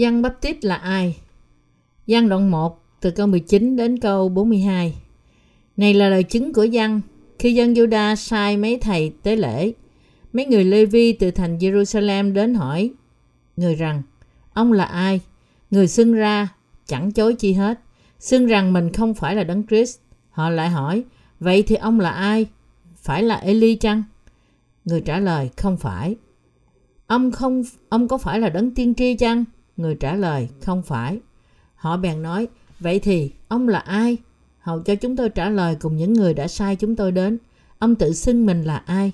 Giăng Baptist là ai? Giăng đoạn 1 từ câu 19 đến câu 42. Này là lời chứng của Giăng khi dân Juda sai mấy thầy tế lễ. Mấy người Lê-vi từ thành Jerusalem đến hỏi, người rằng, ông là ai? Người xưng ra, chẳng chối chi hết. Xưng rằng mình không phải là Đấng Christ. Họ lại hỏi, vậy thì ông là ai? Phải là Eli chăng? Người trả lời, không phải. Ông không, ông có phải là đấng tiên tri chăng? Người trả lời không phải. Họ bèn nói vậy thì ông là ai? Hầu cho chúng tôi trả lời cùng những người đã sai chúng tôi đến. Ông tự xưng mình là ai?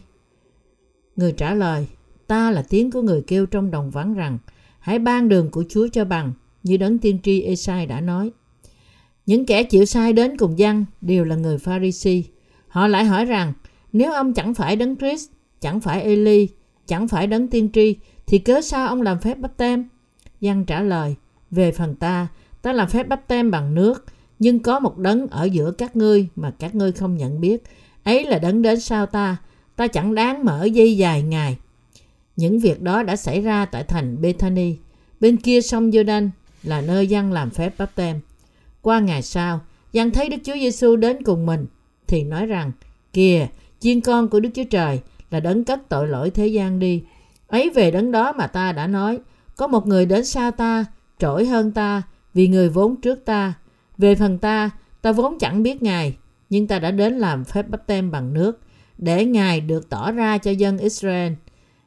Người trả lời ta là tiếng của người kêu trong đồng vắng rằng hãy ban đường của Chúa cho bằng như đấng tiên tri Esai đã nói. Những kẻ chịu sai đến cùng dân đều là người Pharisee. Họ lại hỏi rằng nếu ông chẳng phải đấng Christ, chẳng phải Eli, chẳng phải đấng tiên tri, thì cớ sao ông làm phép bắp tem? Giăng trả lời, về phần ta, ta làm phép bắp tem bằng nước, nhưng có một đấng ở giữa các ngươi mà các ngươi không nhận biết. Ấy là đấng đến sau ta, ta chẳng đáng mở dây dài ngày. Những việc đó đã xảy ra tại thành Bethany, bên kia sông Jordan là nơi Giăng làm phép bắp tem. Qua ngày sau, Giăng thấy Đức Chúa Giêsu đến cùng mình, thì nói rằng, kìa, chiên con của Đức Chúa Trời là đấng cất tội lỗi thế gian đi. Ấy về đấng đó mà ta đã nói, có một người đến sau ta, trỗi hơn ta, vì người vốn trước ta. Về phần ta, ta vốn chẳng biết Ngài, nhưng ta đã đến làm phép bắp tem bằng nước, để Ngài được tỏ ra cho dân Israel.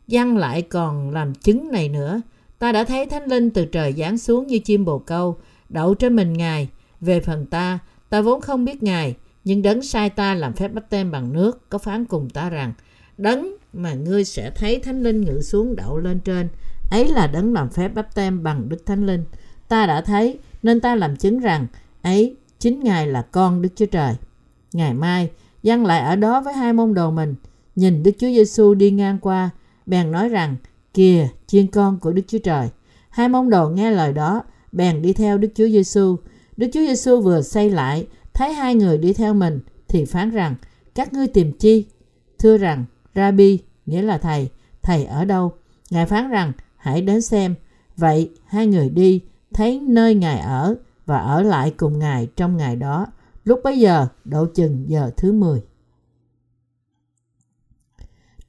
dân lại còn làm chứng này nữa. Ta đã thấy Thánh Linh từ trời giáng xuống như chim bồ câu, đậu trên mình Ngài. Về phần ta, ta vốn không biết Ngài, nhưng đấng sai ta làm phép bắp tem bằng nước có phán cùng ta rằng đấng mà ngươi sẽ thấy thánh linh ngự xuống đậu lên trên ấy là đấng làm phép bắp tem bằng đức thánh linh. Ta đã thấy, nên ta làm chứng rằng, ấy, chính ngài là con đức chúa trời. Ngày mai dân lại ở đó với hai môn đồ mình. Nhìn đức chúa giêsu đi ngang qua, bèn nói rằng, kìa, chiên con của đức chúa trời. Hai môn đồ nghe lời đó, bèn đi theo đức chúa giêsu đức chúa giêsu vừa xây lại, thấy hai người đi theo mình, thì phán rằng, các ngươi tìm chi? Thưa rằng, rabbi, nghĩa là thầy thầy ở đâu? Ngài phán rằng hãy đến xem vậy hai người đi thấy nơi ngài ở và ở lại cùng ngài trong ngày đó lúc bấy giờ độ chừng giờ thứ 10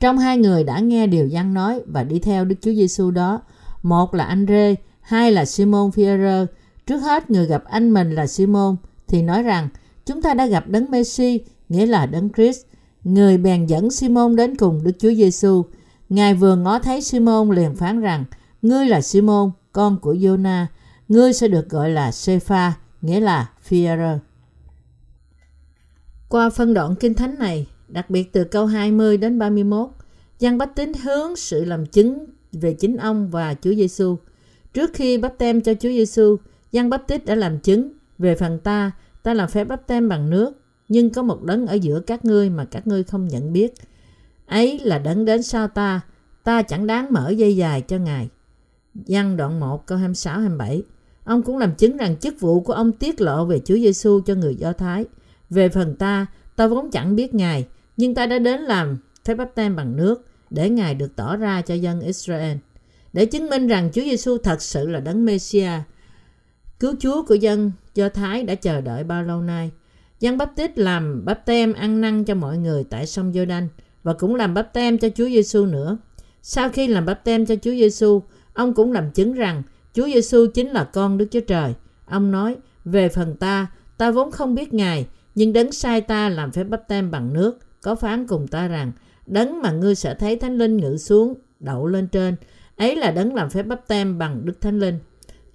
trong hai người đã nghe điều dân nói và đi theo Đức Chúa Giêsu đó, một là anh Rê, hai là Simon Phaolô. Trước hết người gặp anh mình là Simon thì nói rằng chúng ta đã gặp đấng Messi, nghĩa là đấng Christ. Người bèn dẫn Simon đến cùng Đức Chúa Giêsu. Ngài vừa ngó thấy Simon liền phán rằng, ngươi là Simon, con của Jonah, ngươi sẽ được gọi là Sepha, nghĩa là Phi-rơ. Qua phân đoạn kinh thánh này, đặc biệt từ câu 20 đến 31, Giăng Bách Tín hướng sự làm chứng về chính ông và Chúa Giêsu. Trước khi bắp tem cho Chúa Giêsu, Giăng Báp Tít đã làm chứng về phần ta Ta làm phép bắp tem bằng nước, nhưng có một đấng ở giữa các ngươi mà các ngươi không nhận biết. Ấy là đấng đến sau ta, ta chẳng đáng mở dây dài cho Ngài. Văn đoạn 1 câu 26-27 Ông cũng làm chứng rằng chức vụ của ông tiết lộ về Chúa Giêsu cho người Do Thái. Về phần ta, ta vốn chẳng biết Ngài, nhưng ta đã đến làm phép bắp tem bằng nước để Ngài được tỏ ra cho dân Israel. Để chứng minh rằng Chúa Giêsu thật sự là đấng Messiah, cứu Chúa của dân Do Thái đã chờ đợi bao lâu nay. Giăng bắp tít làm bắp tem ăn năn cho mọi người tại sông Giô-đanh và cũng làm bắp tem cho Chúa Giêsu nữa. Sau khi làm bắp tem cho Chúa Giêsu, ông cũng làm chứng rằng Chúa Giêsu chính là con Đức Chúa Trời. Ông nói, về phần ta, ta vốn không biết Ngài, nhưng đấng sai ta làm phép bắp tem bằng nước, có phán cùng ta rằng, đấng mà ngươi sẽ thấy Thánh Linh ngự xuống, đậu lên trên, ấy là đấng làm phép bắp tem bằng Đức Thánh Linh.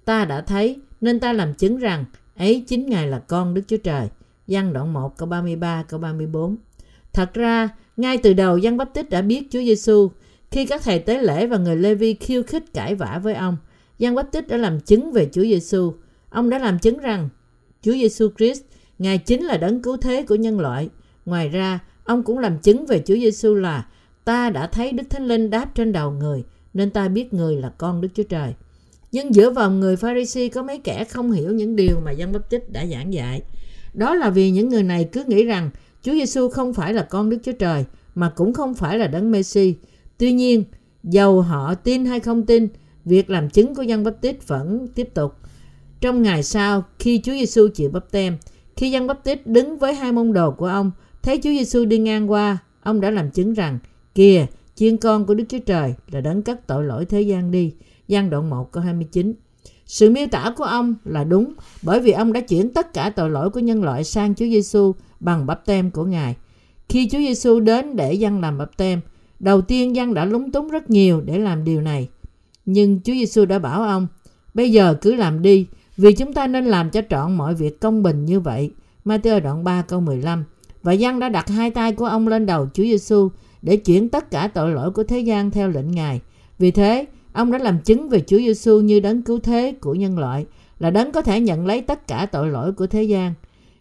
Ta đã thấy, nên ta làm chứng rằng ấy chính Ngài là con Đức Chúa Trời. Giăng đoạn 1 câu 33 câu 34. Thật ra, ngay từ đầu Giăng Báp Tích đã biết Chúa Giêsu khi các thầy tế lễ và người Lê-vi khiêu khích cãi vã với ông. Giăng Báp Tích đã làm chứng về Chúa Giêsu. Ông đã làm chứng rằng Chúa Giêsu Christ, Ngài chính là đấng cứu thế của nhân loại. Ngoài ra, ông cũng làm chứng về Chúa Giêsu là ta đã thấy Đức Thánh Linh đáp trên đầu người, nên ta biết người là con Đức Chúa Trời. Nhưng giữa vòng người Pharisee có mấy kẻ không hiểu những điều mà dân Báp tích đã giảng dạy. Đó là vì những người này cứ nghĩ rằng Chúa Giêsu không phải là con Đức Chúa Trời mà cũng không phải là đấng Messi. Tuy nhiên, dầu họ tin hay không tin, việc làm chứng của dân bắp tít vẫn tiếp tục. Trong ngày sau, khi Chúa Giêsu chịu bắp tem, khi dân bắp tít đứng với hai môn đồ của ông, thấy Chúa Giêsu đi ngang qua, ông đã làm chứng rằng, kìa, chiên con của Đức Chúa Trời là đấng cất tội lỗi thế gian đi. Giăng đoạn 1 câu 29 sự miêu tả của ông là đúng bởi vì ông đã chuyển tất cả tội lỗi của nhân loại sang Chúa Giêsu bằng bắp tem của Ngài. Khi Chúa Giêsu đến để dân làm bắp tem, đầu tiên dân đã lúng túng rất nhiều để làm điều này. Nhưng Chúa Giêsu đã bảo ông, bây giờ cứ làm đi, vì chúng ta nên làm cho trọn mọi việc công bình như vậy. Matthew đoạn 3 câu 15 Và dân đã đặt hai tay của ông lên đầu Chúa Giêsu để chuyển tất cả tội lỗi của thế gian theo lệnh Ngài. Vì thế, ông đã làm chứng về Chúa Giêsu như đấng cứu thế của nhân loại, là đấng có thể nhận lấy tất cả tội lỗi của thế gian.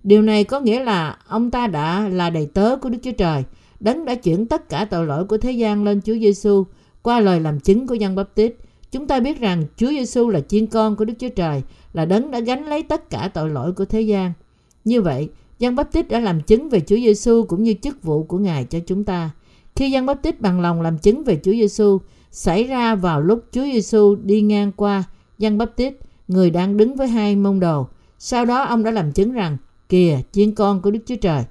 Điều này có nghĩa là ông ta đã là đầy tớ của Đức Chúa Trời, đấng đã chuyển tất cả tội lỗi của thế gian lên Chúa Giêsu qua lời làm chứng của dân bắp tít. Chúng ta biết rằng Chúa Giêsu là chiên con của Đức Chúa Trời, là đấng đã gánh lấy tất cả tội lỗi của thế gian. Như vậy, Giăng Báp Tít đã làm chứng về Chúa Giêsu cũng như chức vụ của Ngài cho chúng ta. Khi Giăng Báp Tít bằng lòng làm chứng về Chúa Giêsu xảy ra vào lúc Chúa Giêsu đi ngang qua Giăng Báp Tít, người đang đứng với hai môn đồ. Sau đó ông đã làm chứng rằng, kìa, chiên con của Đức Chúa Trời.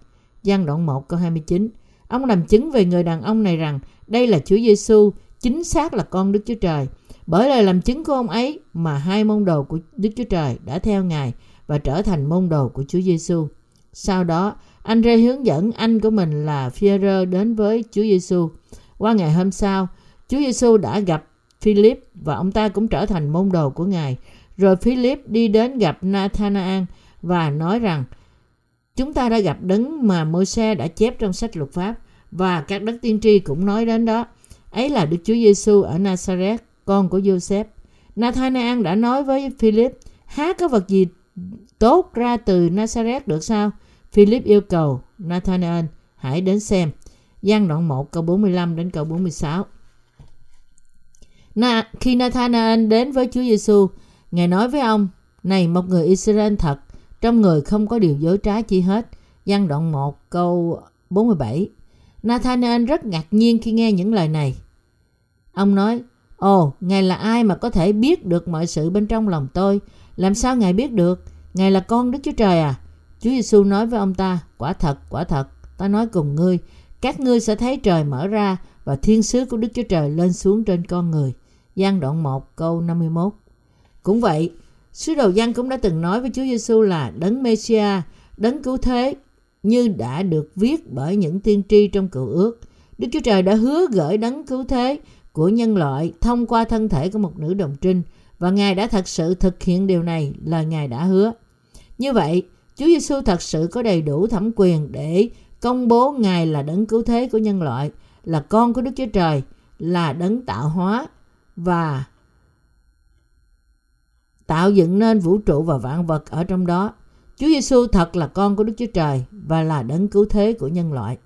Giăng đoạn 1 câu 29. Ông làm chứng về người đàn ông này rằng đây là Chúa Giêsu, chính xác là con Đức Chúa Trời. Bởi lời làm chứng của ông ấy mà hai môn đồ của Đức Chúa Trời đã theo Ngài và trở thành môn đồ của Chúa Giêsu. Sau đó, anh Rê hướng dẫn anh của mình là Phi-rơ đến với Chúa Giêsu. Qua ngày hôm sau, Chúa Giêsu đã gặp Philip và ông ta cũng trở thành môn đồ của Ngài. Rồi Philip đi đến gặp Nathanael và nói rằng chúng ta đã gặp đấng mà Môi-se đã chép trong sách luật pháp và các đấng tiên tri cũng nói đến đó. Ấy là Đức Chúa Giêsu ở Nazareth, con của Joseph. Nathanael đã nói với Philip, há có vật gì tốt ra từ Nazareth được sao? Philip yêu cầu Nathanael hãy đến xem. Giang đoạn 1 câu 45 đến câu 46. Na, khi Nathanael đến với Chúa Giêsu, Ngài nói với ông, này một người Israel thật, trong người không có điều dối trá chi hết. Giăng đoạn 1 câu 47. Nathanael rất ngạc nhiên khi nghe những lời này. Ông nói, Ồ, Ngài là ai mà có thể biết được mọi sự bên trong lòng tôi? Làm sao Ngài biết được? Ngài là con Đức Chúa Trời à? Chúa Giêsu nói với ông ta, quả thật, quả thật, ta nói cùng ngươi, các ngươi sẽ thấy trời mở ra và thiên sứ của Đức Chúa Trời lên xuống trên con người. Giăng đoạn 1 câu 51 Cũng vậy, sứ đồ Giăng cũng đã từng nói với Chúa Giêsu là đấng Mêsia, đấng cứu thế, như đã được viết bởi những tiên tri trong cựu ước. Đức Chúa Trời đã hứa gửi đấng cứu thế của nhân loại thông qua thân thể của một nữ đồng trinh và Ngài đã thật sự thực hiện điều này là Ngài đã hứa. Như vậy, Chúa Giêsu thật sự có đầy đủ thẩm quyền để công bố Ngài là đấng cứu thế của nhân loại, là con của Đức Chúa Trời, là đấng tạo hóa và tạo dựng nên vũ trụ và vạn vật ở trong đó. Chúa Giêsu thật là con của Đức Chúa Trời và là đấng cứu thế của nhân loại.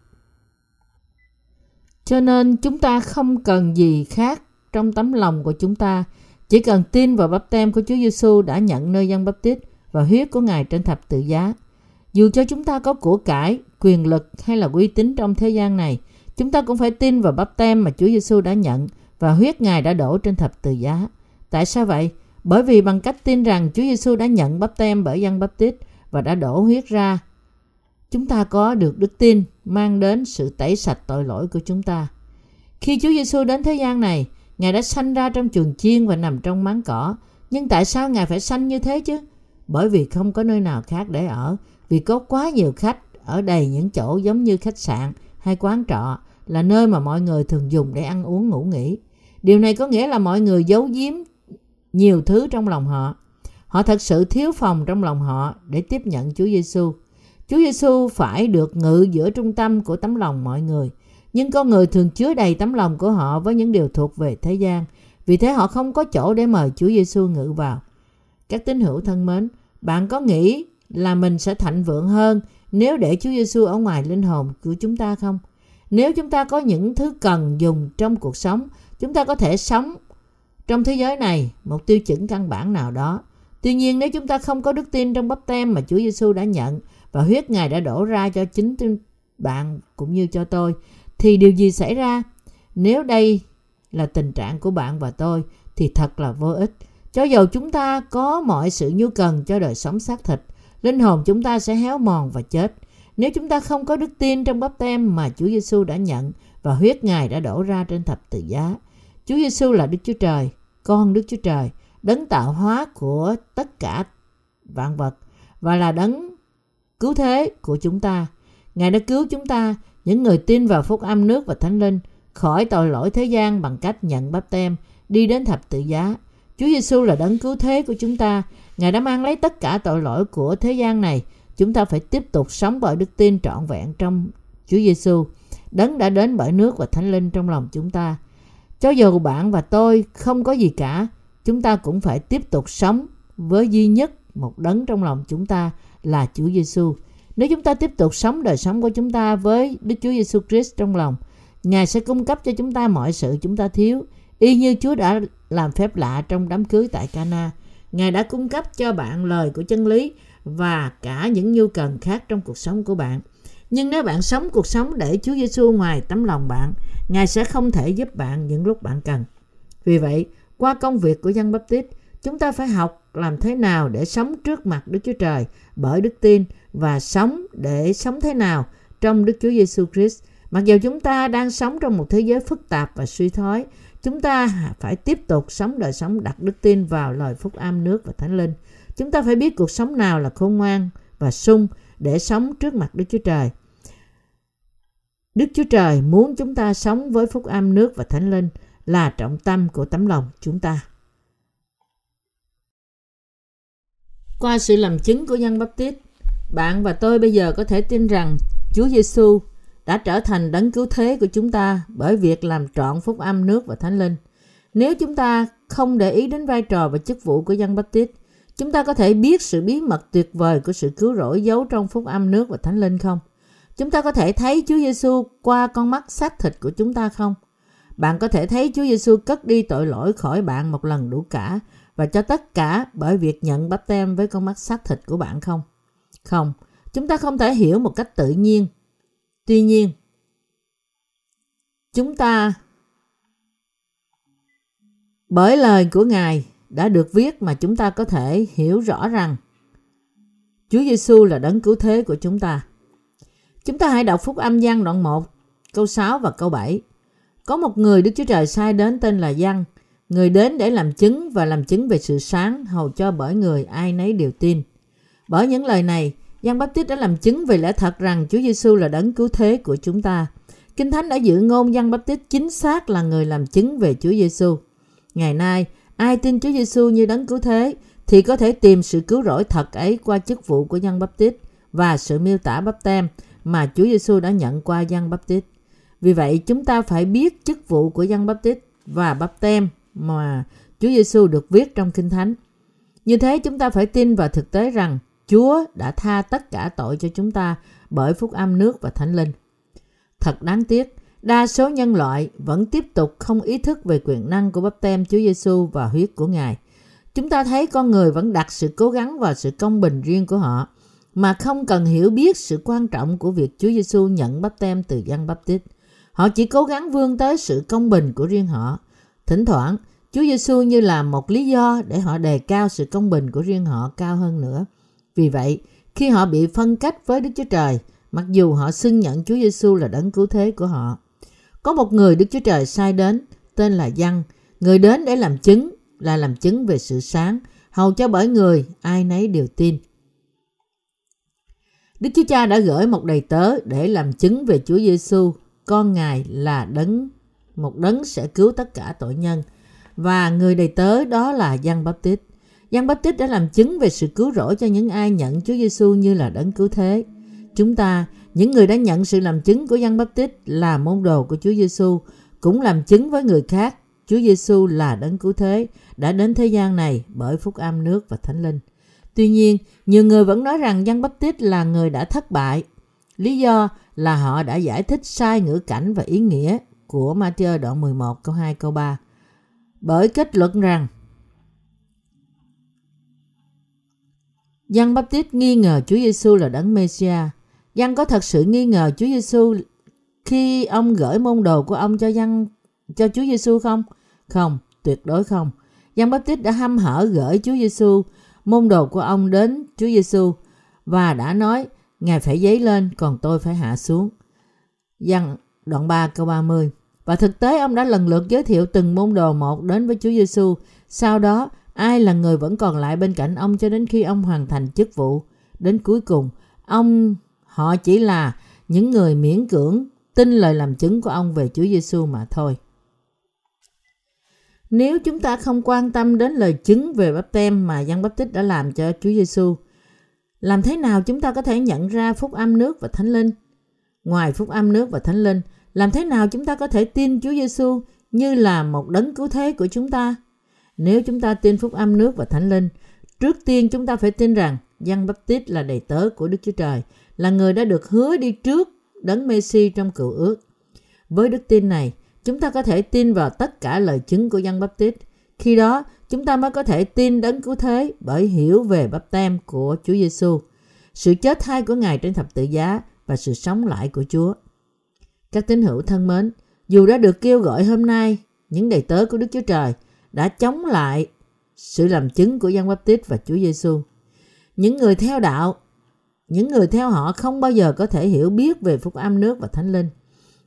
Cho nên chúng ta không cần gì khác trong tấm lòng của chúng ta, chỉ cần tin vào bắp tem của Chúa Giêsu đã nhận nơi dân bắp tít và huyết của Ngài trên thập tự giá. Dù cho chúng ta có của cải, quyền lực hay là uy tín trong thế gian này, chúng ta cũng phải tin vào bắp tem mà Chúa Giêsu đã nhận và huyết Ngài đã đổ trên thập tự giá. Tại sao vậy? Bởi vì bằng cách tin rằng Chúa Giêsu đã nhận bắp tem bởi dân bắp tít và đã đổ huyết ra, chúng ta có được đức tin mang đến sự tẩy sạch tội lỗi của chúng ta. Khi Chúa Giêsu đến thế gian này, Ngài đã sanh ra trong chuồng chiên và nằm trong máng cỏ. Nhưng tại sao Ngài phải sanh như thế chứ? Bởi vì không có nơi nào khác để ở, vì có quá nhiều khách ở đầy những chỗ giống như khách sạn hay quán trọ là nơi mà mọi người thường dùng để ăn uống ngủ nghỉ. Điều này có nghĩa là mọi người giấu giếm nhiều thứ trong lòng họ. Họ thật sự thiếu phòng trong lòng họ để tiếp nhận Chúa Giêsu. Chúa Giêsu phải được ngự giữa trung tâm của tấm lòng mọi người. Nhưng con người thường chứa đầy tấm lòng của họ với những điều thuộc về thế gian. Vì thế họ không có chỗ để mời Chúa Giêsu ngự vào. Các tín hữu thân mến, bạn có nghĩ là mình sẽ thạnh vượng hơn nếu để Chúa Giêsu ở ngoài linh hồn của chúng ta không? Nếu chúng ta có những thứ cần dùng trong cuộc sống, chúng ta có thể sống trong thế giới này một tiêu chuẩn căn bản nào đó. Tuy nhiên nếu chúng ta không có đức tin trong bắp tem mà Chúa Giêsu đã nhận và huyết Ngài đã đổ ra cho chính bạn cũng như cho tôi thì điều gì xảy ra? Nếu đây là tình trạng của bạn và tôi thì thật là vô ích. Cho dù chúng ta có mọi sự nhu cần cho đời sống xác thịt, linh hồn chúng ta sẽ héo mòn và chết. Nếu chúng ta không có đức tin trong bắp tem mà Chúa Giêsu đã nhận và huyết Ngài đã đổ ra trên thập tự giá, Chúa Giêsu là Đức Chúa Trời, con Đức Chúa Trời, đấng tạo hóa của tất cả vạn vật và là đấng cứu thế của chúng ta. Ngài đã cứu chúng ta, những người tin vào phúc âm nước và thánh linh, khỏi tội lỗi thế gian bằng cách nhận báp tem, đi đến thập tự giá. Chúa Giêsu là đấng cứu thế của chúng ta. Ngài đã mang lấy tất cả tội lỗi của thế gian này. Chúng ta phải tiếp tục sống bởi đức tin trọn vẹn trong Chúa Giêsu. Đấng đã đến bởi nước và thánh linh trong lòng chúng ta. Cho dù bạn và tôi không có gì cả, chúng ta cũng phải tiếp tục sống với duy nhất một đấng trong lòng chúng ta là Chúa Giêsu. Nếu chúng ta tiếp tục sống đời sống của chúng ta với Đức Chúa Giêsu Christ trong lòng, Ngài sẽ cung cấp cho chúng ta mọi sự chúng ta thiếu, y như Chúa đã làm phép lạ trong đám cưới tại Cana. Ngài đã cung cấp cho bạn lời của chân lý và cả những nhu cần khác trong cuộc sống của bạn. Nhưng nếu bạn sống cuộc sống để Chúa Giêsu ngoài tấm lòng bạn, Ngài sẽ không thể giúp bạn những lúc bạn cần. Vì vậy, qua công việc của dân Baptist, chúng ta phải học làm thế nào để sống trước mặt Đức Chúa Trời bởi đức tin và sống để sống thế nào trong Đức Chúa Giêsu Christ. Mặc dù chúng ta đang sống trong một thế giới phức tạp và suy thoái, chúng ta phải tiếp tục sống đời sống đặt đức tin vào lời phúc âm nước và thánh linh. Chúng ta phải biết cuộc sống nào là khôn ngoan và sung để sống trước mặt Đức Chúa Trời. Đức Chúa Trời muốn chúng ta sống với phúc âm nước và thánh linh là trọng tâm của tấm lòng chúng ta. Qua sự làm chứng của dân Baptist, bạn và tôi bây giờ có thể tin rằng Chúa Giêsu đã trở thành đấng cứu thế của chúng ta bởi việc làm trọn phúc âm nước và thánh linh. Nếu chúng ta không để ý đến vai trò và chức vụ của dân Baptist, chúng ta có thể biết sự bí mật tuyệt vời của sự cứu rỗi giấu trong phúc âm nước và thánh linh không? Chúng ta có thể thấy Chúa Giêsu qua con mắt xác thịt của chúng ta không? Bạn có thể thấy Chúa Giêsu cất đi tội lỗi khỏi bạn một lần đủ cả và cho tất cả bởi việc nhận bắp tem với con mắt xác thịt của bạn không? Không, chúng ta không thể hiểu một cách tự nhiên. Tuy nhiên, chúng ta bởi lời của Ngài đã được viết mà chúng ta có thể hiểu rõ rằng Chúa Giêsu là đấng cứu thế của chúng ta. Chúng ta hãy đọc phúc âm Giăng đoạn 1, câu 6 và câu 7. Có một người Đức Chúa Trời sai đến tên là Giăng, người đến để làm chứng và làm chứng về sự sáng hầu cho bởi người ai nấy đều tin. Bởi những lời này, Giăng Baptist đã làm chứng về lẽ thật rằng Chúa Giêsu là đấng cứu thế của chúng ta. Kinh Thánh đã giữ ngôn Giăng Baptist chính xác là người làm chứng về Chúa Giêsu. Ngày nay, ai tin Chúa Giêsu như đấng cứu thế thì có thể tìm sự cứu rỗi thật ấy qua chức vụ của Giăng tít và sự miêu tả bắp tem mà Chúa Giêsu đã nhận qua Giăng tít. Vì vậy, chúng ta phải biết chức vụ của Giăng tít và bắp tem mà Chúa Giêsu được viết trong Kinh Thánh. Như thế chúng ta phải tin vào thực tế rằng Chúa đã tha tất cả tội cho chúng ta bởi phúc âm nước và thánh linh. Thật đáng tiếc, đa số nhân loại vẫn tiếp tục không ý thức về quyền năng của bắp tem Chúa Giêsu và huyết của Ngài. Chúng ta thấy con người vẫn đặt sự cố gắng vào sự công bình riêng của họ mà không cần hiểu biết sự quan trọng của việc Chúa Giêsu nhận bắp tem từ dân bắp tít. Họ chỉ cố gắng vươn tới sự công bình của riêng họ. Thỉnh thoảng, Chúa Giêsu như là một lý do để họ đề cao sự công bình của riêng họ cao hơn nữa. Vì vậy, khi họ bị phân cách với Đức Chúa Trời, mặc dù họ xưng nhận Chúa Giêsu là đấng cứu thế của họ, có một người Đức Chúa Trời sai đến, tên là Giăng, người đến để làm chứng, là làm chứng về sự sáng, hầu cho bởi người ai nấy đều tin. Đức Chúa Cha đã gửi một đầy tớ để làm chứng về Chúa Giêsu, con Ngài là đấng một đấng sẽ cứu tất cả tội nhân và người đầy tớ đó là Giăng Baptist. Giăng Baptist đã làm chứng về sự cứu rỗi cho những ai nhận Chúa Giêsu như là đấng cứu thế. Chúng ta, những người đã nhận sự làm chứng của Giăng Tít là môn đồ của Chúa Giêsu, cũng làm chứng với người khác Chúa Giêsu là đấng cứu thế đã đến thế gian này bởi phúc âm nước và thánh linh. Tuy nhiên, nhiều người vẫn nói rằng Giăng Tít là người đã thất bại. Lý do là họ đã giải thích sai ngữ cảnh và ý nghĩa của Matthew đoạn 11 câu 2 câu 3. Bởi kết luận rằng Giăng Baptist nghi ngờ Chúa Giêsu là đấng Mêsia. Giăng có thật sự nghi ngờ Chúa Giêsu khi ông gửi môn đồ của ông cho Giăng cho Chúa Giêsu không? Không, tuyệt đối không. Giăng Baptist đã hăm hở gửi Chúa Giêsu, môn đồ của ông đến Chúa Giêsu và đã nói Ngài phải dấy lên còn tôi phải hạ xuống. Giăng đoạn 3 câu 30 Và thực tế ông đã lần lượt giới thiệu từng môn đồ một đến với Chúa Giêsu. Sau đó, ai là người vẫn còn lại bên cạnh ông cho đến khi ông hoàn thành chức vụ. Đến cuối cùng, ông họ chỉ là những người miễn cưỡng tin lời làm chứng của ông về Chúa Giêsu mà thôi. Nếu chúng ta không quan tâm đến lời chứng về bắp tem mà Giăng Báp Tích đã làm cho Chúa Giêsu, làm thế nào chúng ta có thể nhận ra phúc âm nước và thánh linh? Ngoài phúc âm nước và thánh linh, làm thế nào chúng ta có thể tin Chúa Giêsu như là một đấng cứu thế của chúng ta? Nếu chúng ta tin phúc âm nước và thánh linh, trước tiên chúng ta phải tin rằng Giăng Báp Tít là đầy tớ của Đức Chúa Trời, là người đã được hứa đi trước đấng Messi trong cựu ước. Với đức tin này, chúng ta có thể tin vào tất cả lời chứng của Giăng Báp Tít. Khi đó, chúng ta mới có thể tin đấng cứu thế bởi hiểu về bắp tem của Chúa Giêsu, sự chết thay của Ngài trên thập tự giá và sự sống lại của Chúa. Các tín hữu thân mến, dù đã được kêu gọi hôm nay, những đầy tớ của Đức Chúa Trời đã chống lại sự làm chứng của Giăng Baptist và Chúa Giêsu. Những người theo đạo, những người theo họ không bao giờ có thể hiểu biết về phúc âm nước và thánh linh.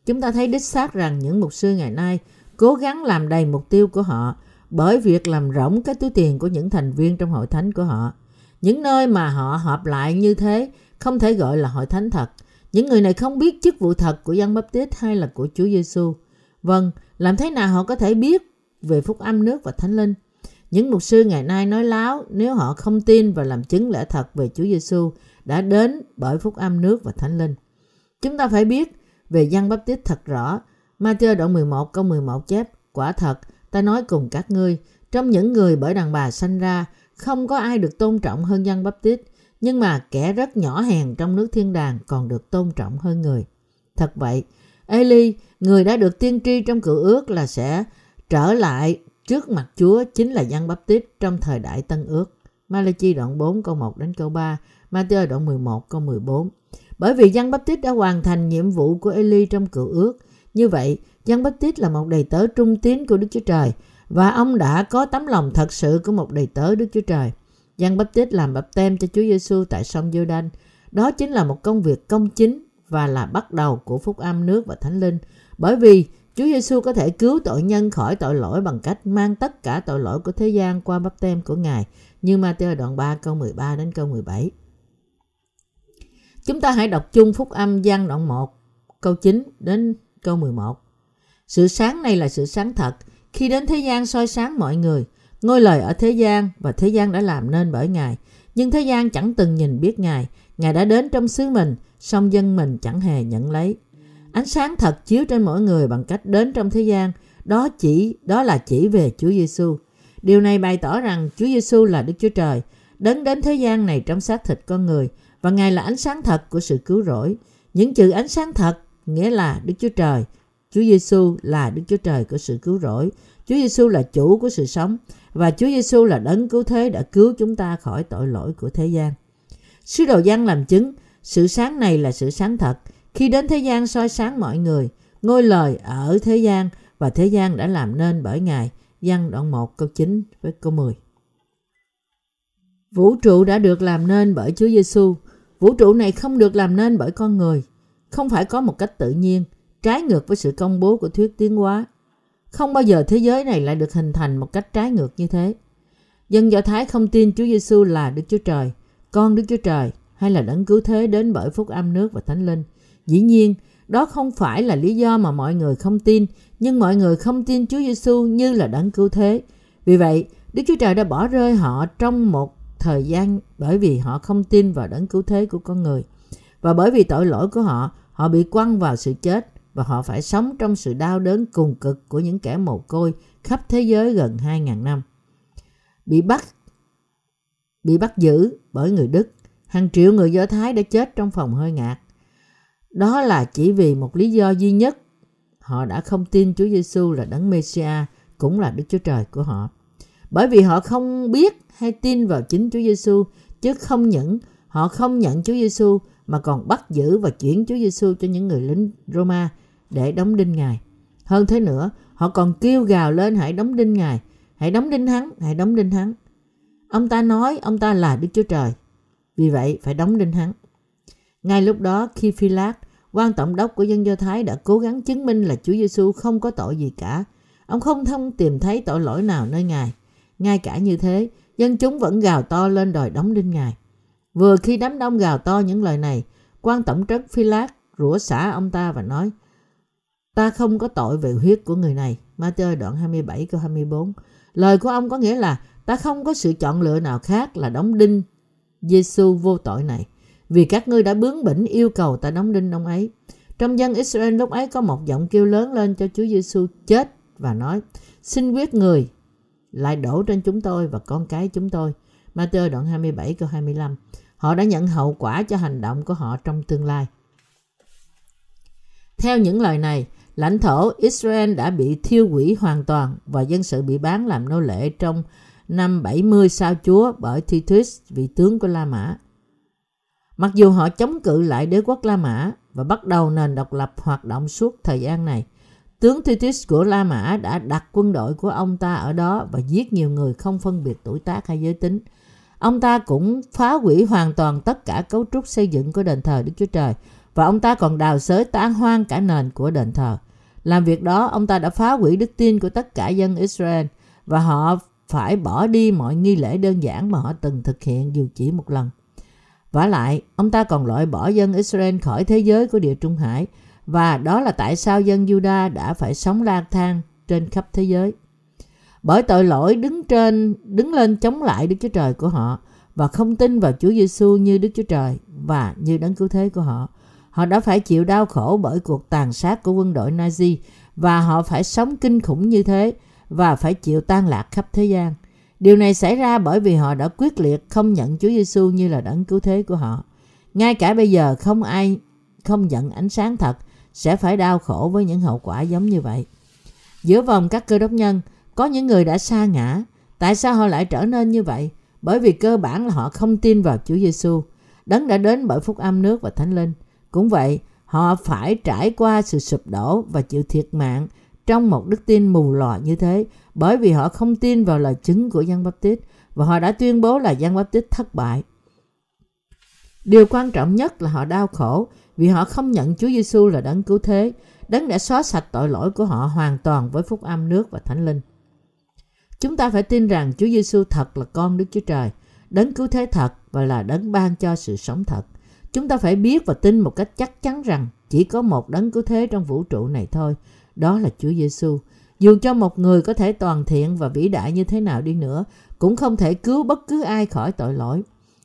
Chúng ta thấy đích xác rằng những mục sư ngày nay cố gắng làm đầy mục tiêu của họ bởi việc làm rỗng cái túi tiền của những thành viên trong hội thánh của họ. Những nơi mà họ họp lại như thế không thể gọi là hội thánh thật. Những người này không biết chức vụ thật của Giăng tít hay là của Chúa Giêsu. Vâng, làm thế nào họ có thể biết về phúc âm nước và thánh linh? Những mục sư ngày nay nói láo nếu họ không tin và làm chứng lẽ thật về Chúa Giêsu đã đến bởi phúc âm nước và thánh linh. Chúng ta phải biết về Giăng tít thật rõ. Matthew đoạn 11 câu 11 chép, quả thật, ta nói cùng các ngươi, trong những người bởi đàn bà sanh ra, không có ai được tôn trọng hơn Giăng tít, nhưng mà kẻ rất nhỏ hèn trong nước thiên đàng còn được tôn trọng hơn người. Thật vậy, Eli, người đã được tiên tri trong cựu ước là sẽ trở lại trước mặt Chúa chính là Giăng tít trong thời đại Tân ước. Malachi đoạn 4 câu 1 đến câu 3, Matthew đoạn 11 câu 14. Bởi vì Giăng tít đã hoàn thành nhiệm vụ của Eli trong cựu ước. Như vậy, Giăng tít là một đầy tớ trung tín của Đức Chúa Trời và ông đã có tấm lòng thật sự của một đầy tớ Đức Chúa Trời. Giăng tít làm baptêm tem cho Chúa Giêsu tại sông giô đanh Đó chính là một công việc công chính và là bắt đầu của phúc âm nước và thánh linh. Bởi vì Chúa Giêsu có thể cứu tội nhân khỏi tội lỗi bằng cách mang tất cả tội lỗi của thế gian qua bắp tem của Ngài, như Matthew đoạn 3 câu 13 đến câu 17. Chúng ta hãy đọc chung phúc âm gian đoạn 1, câu 9 đến câu 11. Sự sáng này là sự sáng thật, khi đến thế gian soi sáng mọi người. Ngôi lời ở thế gian và thế gian đã làm nên bởi Ngài, nhưng thế gian chẳng từng nhìn biết Ngài. Ngài đã đến trong xứ mình, song dân mình chẳng hề nhận lấy. Ánh sáng thật chiếu trên mỗi người bằng cách đến trong thế gian, đó chỉ đó là chỉ về Chúa Giêsu. Điều này bày tỏ rằng Chúa Giêsu là Đức Chúa Trời, đến đến thế gian này trong xác thịt con người và Ngài là ánh sáng thật của sự cứu rỗi. Những chữ ánh sáng thật nghĩa là Đức Chúa Trời. Chúa Giêsu là Đức Chúa Trời của sự cứu rỗi. Chúa Giêsu là chủ của sự sống và Chúa Giêsu là đấng cứu thế đã cứu chúng ta khỏi tội lỗi của thế gian. Sứ đồ Giăng làm chứng, sự sáng này là sự sáng thật. Khi đến thế gian soi sáng mọi người, ngôi lời ở thế gian và thế gian đã làm nên bởi Ngài. Văn đoạn 1 câu 9 với câu 10. Vũ trụ đã được làm nên bởi Chúa Giêsu. Vũ trụ này không được làm nên bởi con người, không phải có một cách tự nhiên, trái ngược với sự công bố của thuyết tiến hóa. Không bao giờ thế giới này lại được hình thành một cách trái ngược như thế. Dân Do Thái không tin Chúa Giêsu là Đức Chúa Trời, con Đức Chúa Trời hay là đấng cứu thế đến bởi phúc âm nước và thánh linh. Dĩ nhiên, đó không phải là lý do mà mọi người không tin, nhưng mọi người không tin Chúa Giêsu như là đấng cứu thế. Vì vậy, Đức Chúa Trời đã bỏ rơi họ trong một thời gian bởi vì họ không tin vào đấng cứu thế của con người. Và bởi vì tội lỗi của họ, họ bị quăng vào sự chết và họ phải sống trong sự đau đớn cùng cực của những kẻ mồ côi khắp thế giới gần 2.000 năm. Bị bắt bị bắt giữ bởi người Đức, hàng triệu người Do Thái đã chết trong phòng hơi ngạt. Đó là chỉ vì một lý do duy nhất. Họ đã không tin Chúa Giêsu là đấng Messiah, cũng là Đức Chúa Trời của họ. Bởi vì họ không biết hay tin vào chính Chúa Giêsu, chứ không những họ không nhận Chúa Giêsu mà còn bắt giữ và chuyển Chúa Giêsu cho những người lính Roma để đóng đinh Ngài. Hơn thế nữa, họ còn kêu gào lên hãy đóng đinh Ngài, Hãy đóng đinh hắn, hãy đóng đinh hắn. Ông ta nói ông ta là Đức Chúa Trời. Vì vậy phải đóng đinh hắn. Ngay lúc đó khi Phi Lát, quan tổng đốc của dân Do Thái đã cố gắng chứng minh là Chúa Giêsu không có tội gì cả. Ông không thông tìm thấy tội lỗi nào nơi Ngài. Ngay cả như thế, dân chúng vẫn gào to lên đòi đóng đinh Ngài. Vừa khi đám đông gào to những lời này, quan tổng trấn Phi Lát rủa xả ông ta và nói Ta không có tội về huyết của người này. Matthew đoạn 27 câu 24. Lời của ông có nghĩa là ta không có sự chọn lựa nào khác là đóng đinh Giêsu vô tội này. Vì các ngươi đã bướng bỉnh yêu cầu ta đóng đinh ông ấy. Trong dân Israel lúc ấy có một giọng kêu lớn lên cho Chúa Giêsu chết và nói Xin quyết người lại đổ trên chúng tôi và con cái chúng tôi. Matthew đoạn 27 câu 25. Họ đã nhận hậu quả cho hành động của họ trong tương lai. Theo những lời này, lãnh thổ Israel đã bị thiêu hủy hoàn toàn và dân sự bị bán làm nô lệ trong năm 70 sau Chúa bởi Titus, vị tướng của La Mã. Mặc dù họ chống cự lại đế quốc La Mã và bắt đầu nền độc lập hoạt động suốt thời gian này, tướng Titus của La Mã đã đặt quân đội của ông ta ở đó và giết nhiều người không phân biệt tuổi tác hay giới tính. Ông ta cũng phá hủy hoàn toàn tất cả cấu trúc xây dựng của đền thờ Đức Chúa Trời và ông ta còn đào xới tan hoang cả nền của đền thờ. Làm việc đó, ông ta đã phá hủy đức tin của tất cả dân Israel và họ phải bỏ đi mọi nghi lễ đơn giản mà họ từng thực hiện dù chỉ một lần vả lại, ông ta còn loại bỏ dân Israel khỏi thế giới của địa Trung Hải và đó là tại sao dân Juda đã phải sống lang thang trên khắp thế giới. Bởi tội lỗi đứng trên đứng lên chống lại Đức Chúa Trời của họ và không tin vào Chúa Giêsu như Đức Chúa Trời và như đấng cứu thế của họ. Họ đã phải chịu đau khổ bởi cuộc tàn sát của quân đội Nazi và họ phải sống kinh khủng như thế và phải chịu tan lạc khắp thế gian. Điều này xảy ra bởi vì họ đã quyết liệt không nhận Chúa Giêsu như là đấng cứu thế của họ. Ngay cả bây giờ không ai không nhận ánh sáng thật sẽ phải đau khổ với những hậu quả giống như vậy. Giữa vòng các cơ đốc nhân, có những người đã sa ngã. Tại sao họ lại trở nên như vậy? Bởi vì cơ bản là họ không tin vào Chúa Giêsu, đấng đã đến bởi phúc âm nước và thánh linh. Cũng vậy, họ phải trải qua sự sụp đổ và chịu thiệt mạng trong một đức tin mù lòa như thế bởi vì họ không tin vào lời chứng của Giăng Baptist và họ đã tuyên bố là Giăng Baptist thất bại. Điều quan trọng nhất là họ đau khổ vì họ không nhận Chúa Giêsu là đấng cứu thế, đấng đã xóa sạch tội lỗi của họ hoàn toàn với phúc âm nước và thánh linh. Chúng ta phải tin rằng Chúa Giêsu thật là con Đức Chúa Trời, đấng cứu thế thật và là đấng ban cho sự sống thật. Chúng ta phải biết và tin một cách chắc chắn rằng chỉ có một đấng cứu thế trong vũ trụ này thôi, đó là Chúa Giêsu. Dù cho một người có thể toàn thiện và vĩ đại như thế nào đi nữa, cũng không thể cứu bất cứ ai khỏi tội lỗi.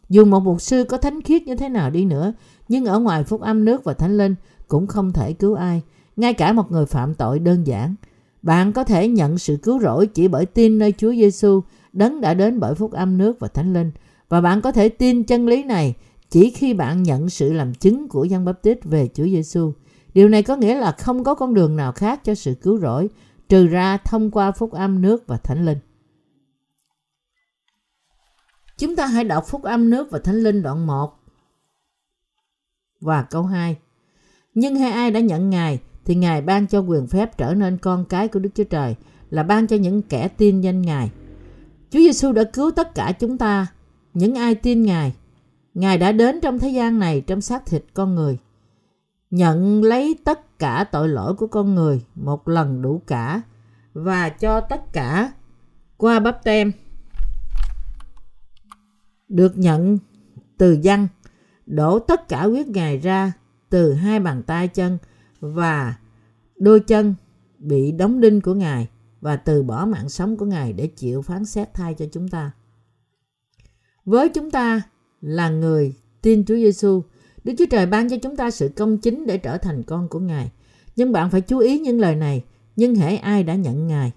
Dù một mục sư có thánh khiết như thế nào đi nữa, nhưng ở ngoài phúc âm nước và thánh linh cũng không thể cứu ai, ngay cả một người phạm tội đơn giản. Bạn có thể nhận sự cứu rỗi chỉ bởi tin nơi Chúa Giêsu, đấng đã đến bởi phúc âm nước và thánh linh. Và bạn có thể tin chân lý này chỉ khi bạn nhận sự làm chứng của dân Baptist về Chúa Giêsu. Điều này có nghĩa là không có con đường nào khác cho sự cứu rỗi trừ ra thông qua phúc âm nước và thánh linh. Chúng ta hãy đọc phúc âm nước và thánh linh đoạn 1 và câu 2. Nhưng hai ai đã nhận Ngài thì Ngài ban cho quyền phép trở nên con cái của Đức Chúa Trời là ban cho những kẻ tin danh Ngài. Chúa Giêsu đã cứu tất cả chúng ta, những ai tin Ngài. Ngài đã đến trong thế gian này trong xác thịt con người nhận lấy tất cả tội lỗi của con người một lần đủ cả và cho tất cả qua bắp tem được nhận từ dân đổ tất cả huyết ngài ra từ hai bàn tay chân và đôi chân bị đóng đinh của ngài và từ bỏ mạng sống của ngài để chịu phán xét thay cho chúng ta. Với chúng ta là người tin Chúa Giêsu, Đức Chúa Trời ban cho chúng ta sự công chính để trở thành con của Ngài. Nhưng bạn phải chú ý những lời này, nhưng hễ ai đã nhận Ngài,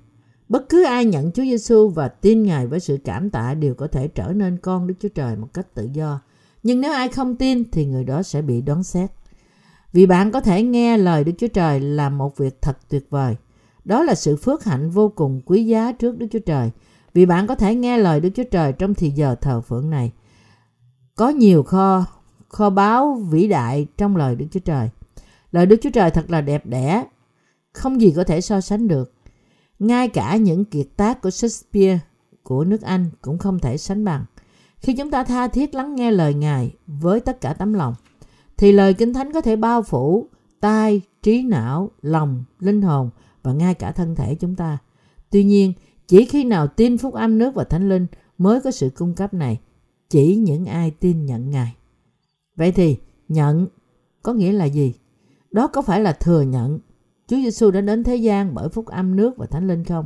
bất cứ ai nhận Chúa Giêsu và tin Ngài với sự cảm tạ đều có thể trở nên con Đức Chúa Trời một cách tự do. Nhưng nếu ai không tin thì người đó sẽ bị đoán xét. Vì bạn có thể nghe lời Đức Chúa Trời là một việc thật tuyệt vời. Đó là sự phước hạnh vô cùng quý giá trước Đức Chúa Trời. Vì bạn có thể nghe lời Đức Chúa Trời trong thì giờ thờ phượng này. Có nhiều kho kho báu vĩ đại trong lời Đức Chúa Trời. Lời Đức Chúa Trời thật là đẹp đẽ, không gì có thể so sánh được. Ngay cả những kiệt tác của Shakespeare của nước Anh cũng không thể sánh bằng. Khi chúng ta tha thiết lắng nghe lời Ngài với tất cả tấm lòng, thì lời Kinh Thánh có thể bao phủ tai, trí não, lòng, linh hồn và ngay cả thân thể chúng ta. Tuy nhiên, chỉ khi nào tin phúc âm nước và thánh linh mới có sự cung cấp này, chỉ những ai tin nhận Ngài. Vậy thì, nhận có nghĩa là gì? Đó có phải là thừa nhận Chúa Giêsu đã đến thế gian bởi phúc âm nước và thánh linh không?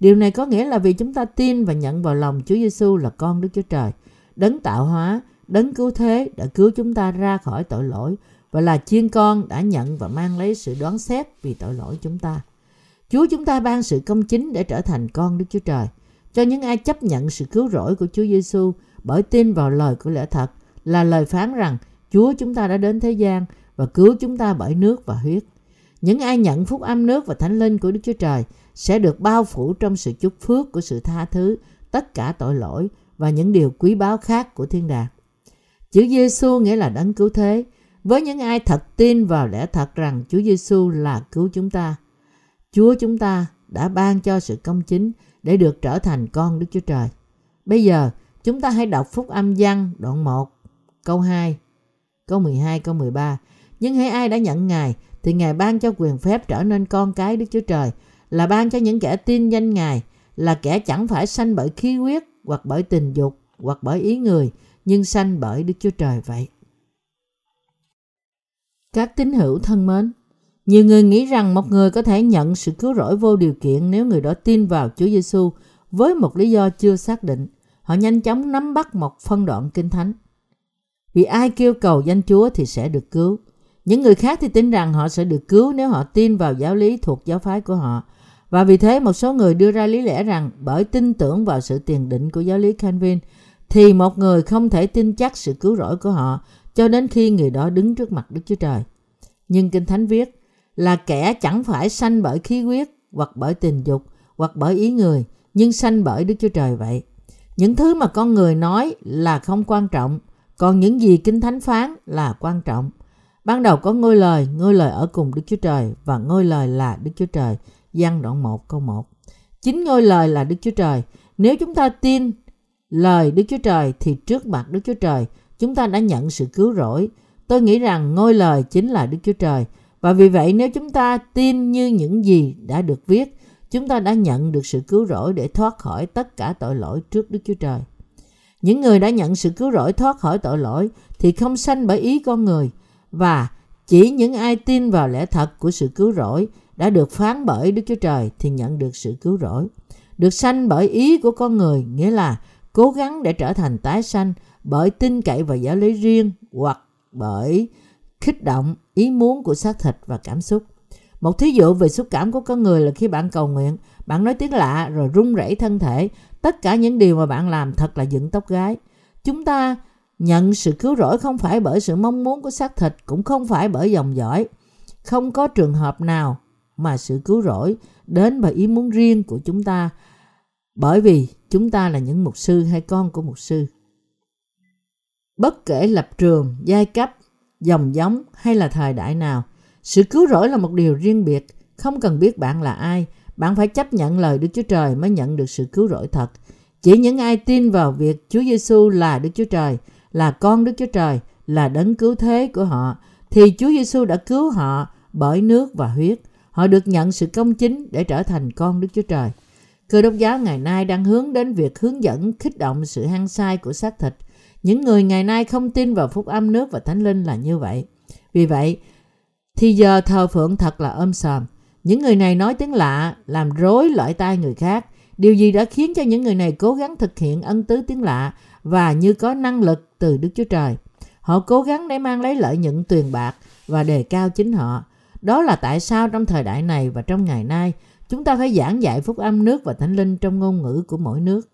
Điều này có nghĩa là vì chúng ta tin và nhận vào lòng Chúa Giêsu là con Đức Chúa Trời, đấng tạo hóa, đấng cứu thế đã cứu chúng ta ra khỏi tội lỗi và là chiên con đã nhận và mang lấy sự đoán xét vì tội lỗi chúng ta. Chúa chúng ta ban sự công chính để trở thành con Đức Chúa Trời. Cho những ai chấp nhận sự cứu rỗi của Chúa Giêsu bởi tin vào lời của lẽ thật là lời phán rằng Chúa chúng ta đã đến thế gian và cứu chúng ta bởi nước và huyết. Những ai nhận phúc âm nước và thánh linh của Đức Chúa Trời sẽ được bao phủ trong sự chúc phước của sự tha thứ tất cả tội lỗi và những điều quý báu khác của thiên đàng. Chữ Giêsu nghĩa là đấng cứu thế. Với những ai thật tin vào lẽ thật rằng Chúa Giêsu là cứu chúng ta, Chúa chúng ta đã ban cho sự công chính để được trở thành con Đức Chúa Trời. Bây giờ, chúng ta hãy đọc phúc âm văn đoạn 1, câu 2, câu 12, câu 13. Nhưng hãy ai đã nhận Ngài thì Ngài ban cho quyền phép trở nên con cái Đức Chúa Trời, là ban cho những kẻ tin danh Ngài, là kẻ chẳng phải sanh bởi khí huyết hoặc bởi tình dục hoặc bởi ý người, nhưng sanh bởi Đức Chúa Trời vậy. Các tín hữu thân mến, nhiều người nghĩ rằng một người có thể nhận sự cứu rỗi vô điều kiện nếu người đó tin vào Chúa Giêsu với một lý do chưa xác định. Họ nhanh chóng nắm bắt một phân đoạn kinh thánh. Vì ai kêu cầu danh Chúa thì sẽ được cứu. Những người khác thì tin rằng họ sẽ được cứu nếu họ tin vào giáo lý thuộc giáo phái của họ. Và vì thế một số người đưa ra lý lẽ rằng bởi tin tưởng vào sự tiền định của giáo lý Calvin thì một người không thể tin chắc sự cứu rỗi của họ cho đến khi người đó đứng trước mặt Đức Chúa Trời. Nhưng Kinh Thánh viết là kẻ chẳng phải sanh bởi khí huyết hoặc bởi tình dục hoặc bởi ý người nhưng sanh bởi Đức Chúa Trời vậy. Những thứ mà con người nói là không quan trọng, còn những gì Kinh Thánh phán là quan trọng. Ban đầu có ngôi lời, ngôi lời ở cùng Đức Chúa Trời và ngôi lời là Đức Chúa Trời. Giăng đoạn 1 câu 1. Chính ngôi lời là Đức Chúa Trời. Nếu chúng ta tin lời Đức Chúa Trời thì trước mặt Đức Chúa Trời chúng ta đã nhận sự cứu rỗi. Tôi nghĩ rằng ngôi lời chính là Đức Chúa Trời. Và vì vậy nếu chúng ta tin như những gì đã được viết, chúng ta đã nhận được sự cứu rỗi để thoát khỏi tất cả tội lỗi trước Đức Chúa Trời. Những người đã nhận sự cứu rỗi thoát khỏi tội lỗi thì không sanh bởi ý con người, và chỉ những ai tin vào lẽ thật của sự cứu rỗi đã được phán bởi Đức Chúa Trời thì nhận được sự cứu rỗi. Được sanh bởi ý của con người nghĩa là cố gắng để trở thành tái sanh bởi tin cậy vào giáo lý riêng hoặc bởi kích động ý muốn của xác thịt và cảm xúc. Một thí dụ về xúc cảm của con người là khi bạn cầu nguyện, bạn nói tiếng lạ rồi run rẩy thân thể. Tất cả những điều mà bạn làm thật là dựng tóc gái. Chúng ta Nhận sự cứu rỗi không phải bởi sự mong muốn của xác thịt, cũng không phải bởi dòng dõi. Không có trường hợp nào mà sự cứu rỗi đến bởi ý muốn riêng của chúng ta, bởi vì chúng ta là những mục sư hay con của mục sư. Bất kể lập trường, giai cấp, dòng giống hay là thời đại nào, sự cứu rỗi là một điều riêng biệt, không cần biết bạn là ai, bạn phải chấp nhận lời Đức Chúa Trời mới nhận được sự cứu rỗi thật. Chỉ những ai tin vào việc Chúa Giêsu là Đức Chúa Trời là con Đức Chúa Trời, là đấng cứu thế của họ, thì Chúa Giêsu đã cứu họ bởi nước và huyết. Họ được nhận sự công chính để trở thành con Đức Chúa Trời. Cơ đốc giáo ngày nay đang hướng đến việc hướng dẫn khích động sự hăng sai của xác thịt. Những người ngày nay không tin vào phúc âm nước và thánh linh là như vậy. Vì vậy, thì giờ thờ phượng thật là ôm sòm. Những người này nói tiếng lạ, làm rối lõi tai người khác. Điều gì đã khiến cho những người này cố gắng thực hiện ân tứ tiếng lạ và như có năng lực từ Đức Chúa Trời. Họ cố gắng để mang lấy lợi nhuận tuyền bạc và đề cao chính họ. Đó là tại sao trong thời đại này và trong ngày nay, chúng ta phải giảng dạy phúc âm nước và thánh linh trong ngôn ngữ của mỗi nước.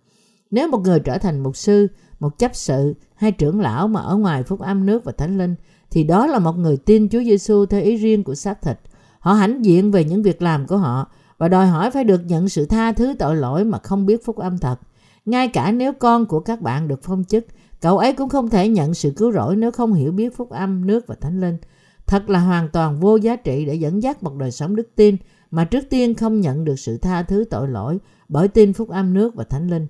Nếu một người trở thành mục sư, một chấp sự hay trưởng lão mà ở ngoài phúc âm nước và thánh linh, thì đó là một người tin Chúa Giêsu theo ý riêng của xác thịt. Họ hãnh diện về những việc làm của họ và đòi hỏi phải được nhận sự tha thứ tội lỗi mà không biết phúc âm thật. Ngay cả nếu con của các bạn được phong chức, cậu ấy cũng không thể nhận sự cứu rỗi nếu không hiểu biết phúc âm, nước và thánh linh. thật là hoàn toàn vô giá trị để dẫn dắt một đời sống đức tin mà trước tiên không nhận được sự tha thứ tội lỗi bởi tin phúc âm nước và thánh linh.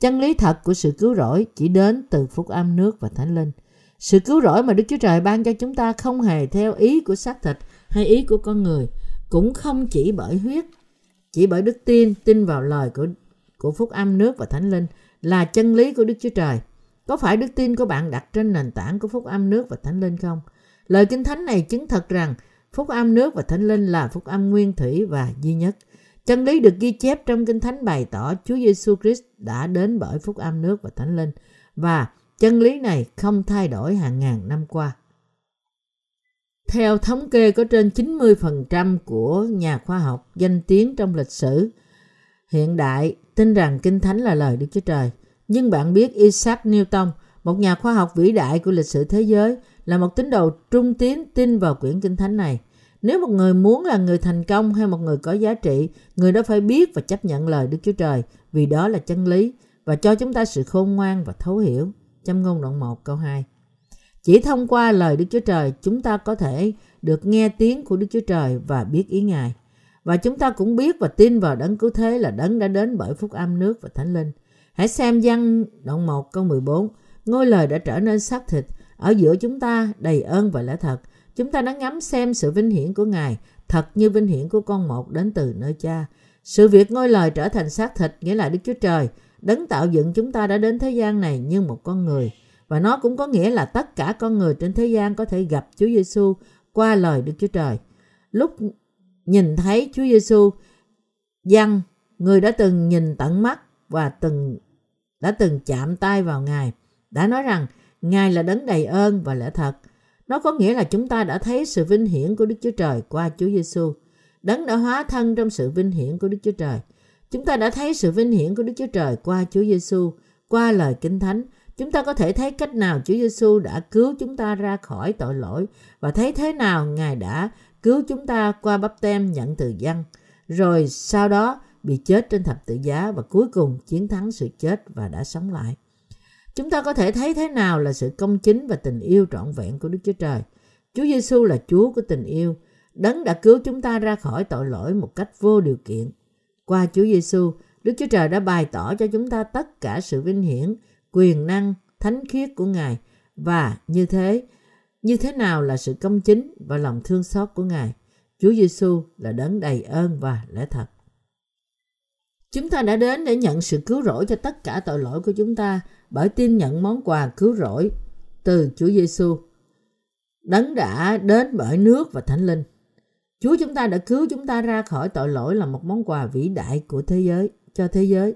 Chân lý thật của sự cứu rỗi chỉ đến từ phúc âm nước và thánh linh. Sự cứu rỗi mà Đức Chúa Trời ban cho chúng ta không hề theo ý của xác thịt hay ý của con người, cũng không chỉ bởi huyết, chỉ bởi đức tin, tin vào lời của của phúc âm nước và thánh linh là chân lý của Đức Chúa Trời. Có phải đức tin của bạn đặt trên nền tảng của phúc âm nước và thánh linh không? Lời kinh thánh này chứng thật rằng phúc âm nước và thánh linh là phúc âm nguyên thủy và duy nhất. Chân lý được ghi chép trong kinh thánh bày tỏ Chúa Giêsu Christ đã đến bởi phúc âm nước và thánh linh và chân lý này không thay đổi hàng ngàn năm qua. Theo thống kê có trên 90% của nhà khoa học danh tiếng trong lịch sử hiện đại tin rằng Kinh Thánh là lời Đức Chúa Trời. Nhưng bạn biết Isaac Newton, một nhà khoa học vĩ đại của lịch sử thế giới, là một tín đồ trung tín tin vào quyển Kinh Thánh này. Nếu một người muốn là người thành công hay một người có giá trị, người đó phải biết và chấp nhận lời Đức Chúa Trời vì đó là chân lý và cho chúng ta sự khôn ngoan và thấu hiểu. Châm ngôn đoạn 1 câu 2 chỉ thông qua lời Đức Chúa Trời chúng ta có thể được nghe tiếng của Đức Chúa Trời và biết ý Ngài. Và chúng ta cũng biết và tin vào đấng cứu thế là đấng đã đến bởi phúc âm nước và thánh linh. Hãy xem văn đoạn 1 câu 14. Ngôi lời đã trở nên xác thịt ở giữa chúng ta đầy ơn và lẽ thật. Chúng ta đã ngắm xem sự vinh hiển của Ngài thật như vinh hiển của con một đến từ nơi cha. Sự việc ngôi lời trở thành xác thịt nghĩa là Đức Chúa Trời, đấng tạo dựng chúng ta đã đến thế gian này như một con người. Và nó cũng có nghĩa là tất cả con người trên thế gian có thể gặp Chúa Giêsu qua lời Đức Chúa Trời. Lúc nhìn thấy Chúa Giêsu, dân người đã từng nhìn tận mắt và từng đã từng chạm tay vào Ngài, đã nói rằng Ngài là đấng đầy ơn và lẽ thật. Nó có nghĩa là chúng ta đã thấy sự vinh hiển của Đức Chúa Trời qua Chúa Giêsu. Đấng đã hóa thân trong sự vinh hiển của Đức Chúa Trời. Chúng ta đã thấy sự vinh hiển của Đức Chúa Trời qua Chúa Giêsu, qua lời Kinh Thánh. Chúng ta có thể thấy cách nào Chúa Giêsu đã cứu chúng ta ra khỏi tội lỗi và thấy thế nào Ngài đã cứu chúng ta qua bắp tem nhận từ dân, rồi sau đó bị chết trên thập tự giá và cuối cùng chiến thắng sự chết và đã sống lại. Chúng ta có thể thấy thế nào là sự công chính và tình yêu trọn vẹn của Đức Chúa Trời. Chúa Giêsu là Chúa của tình yêu, đấng đã cứu chúng ta ra khỏi tội lỗi một cách vô điều kiện. Qua Chúa Giêsu, Đức Chúa Trời đã bày tỏ cho chúng ta tất cả sự vinh hiển, quyền năng, thánh khiết của Ngài và như thế như thế nào là sự công chính và lòng thương xót của Ngài? Chúa Giêsu là đấng đầy ơn và lẽ thật. Chúng ta đã đến để nhận sự cứu rỗi cho tất cả tội lỗi của chúng ta bởi tin nhận món quà cứu rỗi từ Chúa Giêsu. Đấng đã đến bởi nước và Thánh Linh. Chúa chúng ta đã cứu chúng ta ra khỏi tội lỗi là một món quà vĩ đại của thế giới, cho thế giới.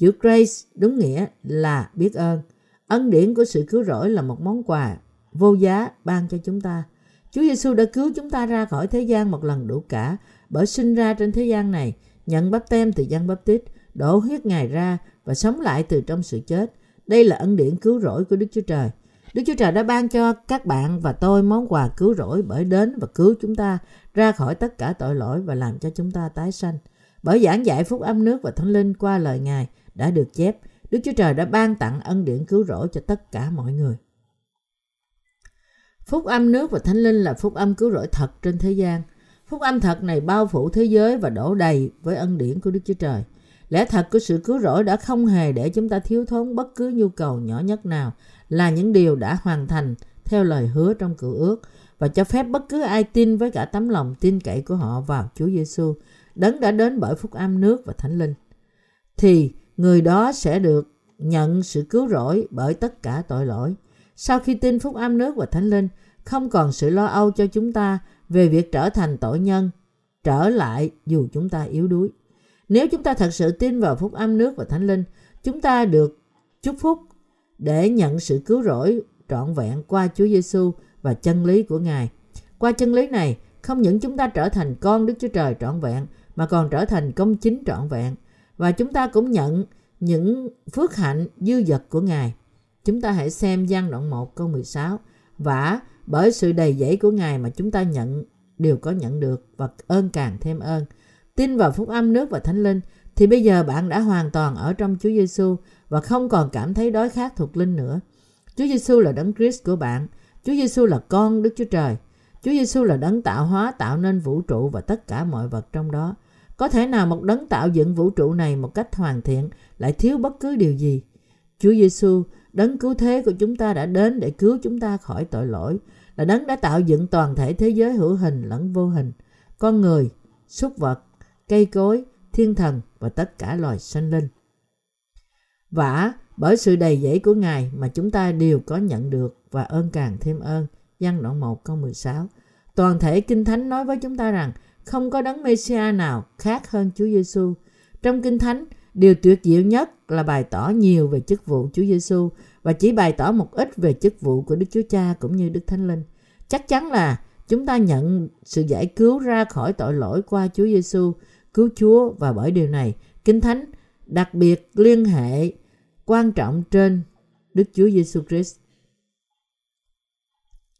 Chữ grace đúng nghĩa là biết ơn. Ân điển của sự cứu rỗi là một món quà vô giá ban cho chúng ta. Chúa Giêsu đã cứu chúng ta ra khỏi thế gian một lần đủ cả bởi sinh ra trên thế gian này, nhận bắp tem từ dân bắp tít, đổ huyết Ngài ra và sống lại từ trong sự chết. Đây là ân điển cứu rỗi của Đức Chúa Trời. Đức Chúa Trời đã ban cho các bạn và tôi món quà cứu rỗi bởi đến và cứu chúng ta ra khỏi tất cả tội lỗi và làm cho chúng ta tái sanh. Bởi giảng dạy phúc âm nước và thánh linh qua lời Ngài đã được chép, Đức Chúa Trời đã ban tặng ân điển cứu rỗi cho tất cả mọi người. Phúc âm nước và thánh linh là phúc âm cứu rỗi thật trên thế gian. Phúc âm thật này bao phủ thế giới và đổ đầy với ân điển của Đức Chúa Trời. Lẽ thật của sự cứu rỗi đã không hề để chúng ta thiếu thốn bất cứ nhu cầu nhỏ nhất nào là những điều đã hoàn thành theo lời hứa trong cựu ước và cho phép bất cứ ai tin với cả tấm lòng tin cậy của họ vào Chúa Giêsu, đấng đã đến bởi phúc âm nước và thánh linh, thì người đó sẽ được nhận sự cứu rỗi bởi tất cả tội lỗi. Sau khi tin phúc âm nước và thánh linh, không còn sự lo âu cho chúng ta về việc trở thành tội nhân, trở lại dù chúng ta yếu đuối. Nếu chúng ta thật sự tin vào phúc âm nước và thánh linh, chúng ta được chúc phúc để nhận sự cứu rỗi trọn vẹn qua Chúa Giêsu và chân lý của Ngài. Qua chân lý này, không những chúng ta trở thành con Đức Chúa Trời trọn vẹn, mà còn trở thành công chính trọn vẹn. Và chúng ta cũng nhận những phước hạnh dư dật của Ngài. Chúng ta hãy xem gian đoạn 1 câu 16. Và bởi sự đầy dẫy của Ngài mà chúng ta nhận, đều có nhận được và ơn càng thêm ơn. Tin vào phúc âm nước và thánh linh, thì bây giờ bạn đã hoàn toàn ở trong Chúa Giêsu và không còn cảm thấy đói khát thuộc linh nữa. Chúa Giêsu là đấng Christ của bạn. Chúa Giêsu là con Đức Chúa Trời. Chúa Giêsu là đấng tạo hóa, tạo nên vũ trụ và tất cả mọi vật trong đó. Có thể nào một đấng tạo dựng vũ trụ này một cách hoàn thiện lại thiếu bất cứ điều gì? Chúa Giêsu, đấng cứu thế của chúng ta đã đến để cứu chúng ta khỏi tội lỗi, là đấng đã tạo dựng toàn thể thế giới hữu hình lẫn vô hình, con người, súc vật, cây cối, thiên thần và tất cả loài sinh linh. Vả, bởi sự đầy dẫy của Ngài mà chúng ta đều có nhận được và ơn càng thêm ơn. Văn đoạn 1 câu 16 Toàn thể Kinh Thánh nói với chúng ta rằng không có đấng Messiah nào khác hơn Chúa Giêsu. Trong Kinh Thánh, điều tuyệt diệu nhất là bày tỏ nhiều về chức vụ Chúa Giêsu và chỉ bày tỏ một ít về chức vụ của Đức Chúa Cha cũng như Đức Thánh Linh. Chắc chắn là chúng ta nhận sự giải cứu ra khỏi tội lỗi qua Chúa Giêsu, cứu Chúa và bởi điều này, Kinh Thánh đặc biệt liên hệ quan trọng trên Đức Chúa Giêsu Christ.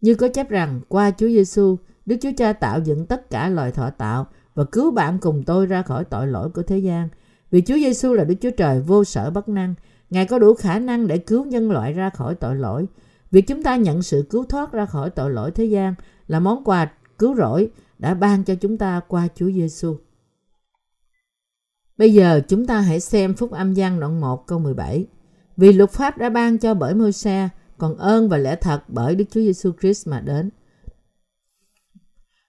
Như có chép rằng qua Chúa Giêsu, Đức Chúa Cha tạo dựng tất cả loài thọ tạo và cứu bạn cùng tôi ra khỏi tội lỗi của thế gian. Vì Chúa Giêsu là Đức Chúa Trời vô sở bất năng, Ngài có đủ khả năng để cứu nhân loại ra khỏi tội lỗi. Việc chúng ta nhận sự cứu thoát ra khỏi tội lỗi thế gian là món quà cứu rỗi đã ban cho chúng ta qua Chúa Giêsu. Bây giờ chúng ta hãy xem Phúc Âm Giăng đoạn 1 câu 17. Vì luật pháp đã ban cho bởi Môi-se, còn ơn và lẽ thật bởi Đức Chúa Giêsu Christ mà đến.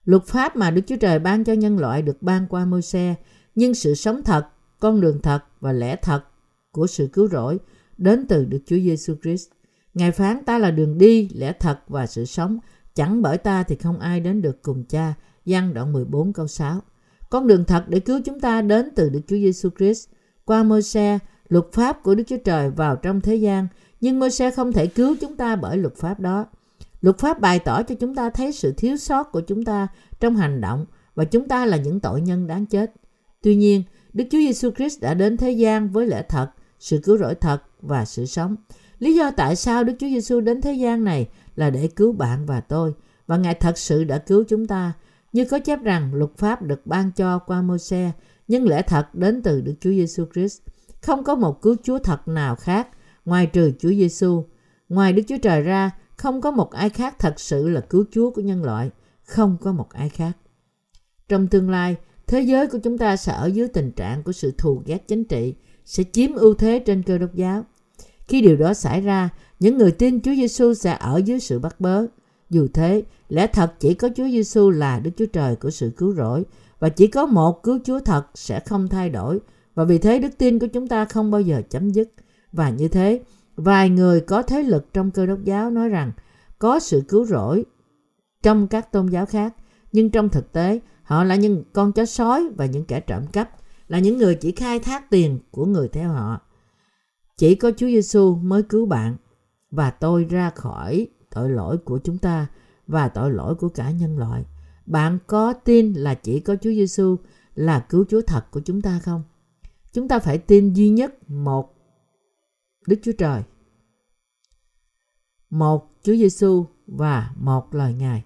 Luật pháp mà Đức Chúa Trời ban cho nhân loại được ban qua môi xe, nhưng sự sống thật, con đường thật và lẽ thật của sự cứu rỗi đến từ Đức Chúa Giêsu Christ. Ngài phán ta là đường đi, lẽ thật và sự sống, chẳng bởi ta thì không ai đến được cùng cha. Giăng đoạn 14 câu 6 Con đường thật để cứu chúng ta đến từ Đức Chúa Giêsu Christ. Qua môi xe, luật pháp của Đức Chúa Trời vào trong thế gian, nhưng môi xe không thể cứu chúng ta bởi luật pháp đó. Luật pháp bày tỏ cho chúng ta thấy sự thiếu sót của chúng ta trong hành động và chúng ta là những tội nhân đáng chết. Tuy nhiên, Đức Chúa Giêsu Christ đã đến thế gian với lẽ thật, sự cứu rỗi thật và sự sống. Lý do tại sao Đức Chúa Giêsu đến thế gian này là để cứu bạn và tôi và Ngài thật sự đã cứu chúng ta. Như có chép rằng luật pháp được ban cho qua Môi-se, nhưng lẽ thật đến từ Đức Chúa Giêsu Christ. Không có một cứu Chúa thật nào khác ngoài trừ Chúa Giêsu. Ngoài Đức Chúa Trời ra, không có một ai khác thật sự là cứu Chúa của nhân loại. Không có một ai khác. Trong tương lai, thế giới của chúng ta sẽ ở dưới tình trạng của sự thù ghét chính trị, sẽ chiếm ưu thế trên cơ đốc giáo. Khi điều đó xảy ra, những người tin Chúa Giêsu sẽ ở dưới sự bắt bớ. Dù thế, lẽ thật chỉ có Chúa Giêsu là Đức Chúa Trời của sự cứu rỗi và chỉ có một cứu Chúa thật sẽ không thay đổi và vì thế đức tin của chúng ta không bao giờ chấm dứt. Và như thế, vài người có thế lực trong cơ đốc giáo nói rằng có sự cứu rỗi trong các tôn giáo khác, nhưng trong thực tế họ là những con chó sói và những kẻ trộm cắp, là những người chỉ khai thác tiền của người theo họ. Chỉ có Chúa Giêsu mới cứu bạn và tôi ra khỏi tội lỗi của chúng ta và tội lỗi của cả nhân loại. Bạn có tin là chỉ có Chúa Giêsu là cứu Chúa thật của chúng ta không? Chúng ta phải tin duy nhất một Đức Chúa Trời, một Chúa Giêsu và một lời Ngài.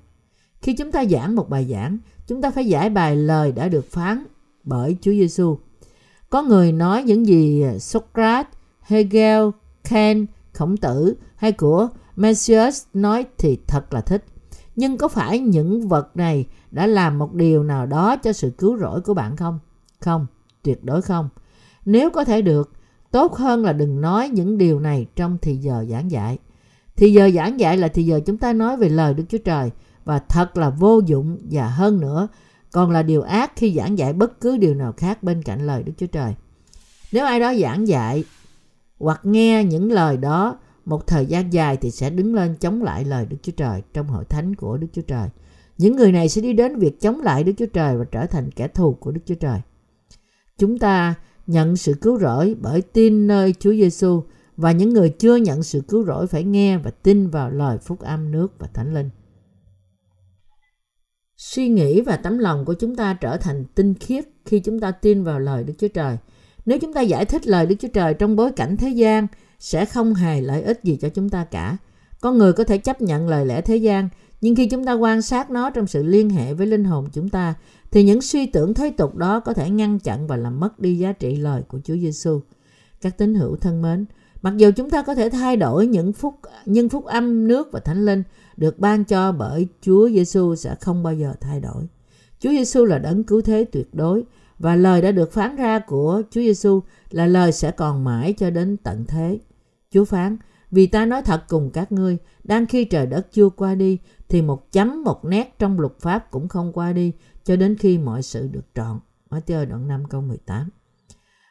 Khi chúng ta giảng một bài giảng, chúng ta phải giải bài lời đã được phán bởi Chúa Giêsu. Có người nói những gì Socrates, Hegel, Kant, Khổng Tử hay của Mencius nói thì thật là thích. Nhưng có phải những vật này đã làm một điều nào đó cho sự cứu rỗi của bạn không? Không, tuyệt đối không. Nếu có thể được, tốt hơn là đừng nói những điều này trong thì giờ giảng dạy. Thì giờ giảng dạy là thì giờ chúng ta nói về lời Đức Chúa Trời và thật là vô dụng và hơn nữa, còn là điều ác khi giảng dạy bất cứ điều nào khác bên cạnh lời Đức Chúa Trời. Nếu ai đó giảng dạy hoặc nghe những lời đó, một thời gian dài thì sẽ đứng lên chống lại lời Đức Chúa Trời trong hội thánh của Đức Chúa Trời. Những người này sẽ đi đến việc chống lại Đức Chúa Trời và trở thành kẻ thù của Đức Chúa Trời. Chúng ta nhận sự cứu rỗi bởi tin nơi Chúa Giêsu và những người chưa nhận sự cứu rỗi phải nghe và tin vào lời phúc âm nước và thánh linh. Suy nghĩ và tấm lòng của chúng ta trở thành tinh khiết khi chúng ta tin vào lời Đức Chúa Trời. Nếu chúng ta giải thích lời Đức Chúa Trời trong bối cảnh thế gian sẽ không hề lợi ích gì cho chúng ta cả. Con người có thể chấp nhận lời lẽ thế gian, nhưng khi chúng ta quan sát nó trong sự liên hệ với linh hồn chúng ta, thì những suy tưởng thế tục đó có thể ngăn chặn và làm mất đi giá trị lời của Chúa Giêsu. Các tín hữu thân mến, Mặc dù chúng ta có thể thay đổi những phúc nhưng phúc âm nước và thánh linh được ban cho bởi Chúa Giêsu sẽ không bao giờ thay đổi. Chúa Giêsu là đấng cứu thế tuyệt đối và lời đã được phán ra của Chúa Giêsu là lời sẽ còn mãi cho đến tận thế. Chúa phán, vì ta nói thật cùng các ngươi, đang khi trời đất chưa qua đi, thì một chấm một nét trong luật pháp cũng không qua đi, cho đến khi mọi sự được trọn. Matthew đoạn 5 câu 18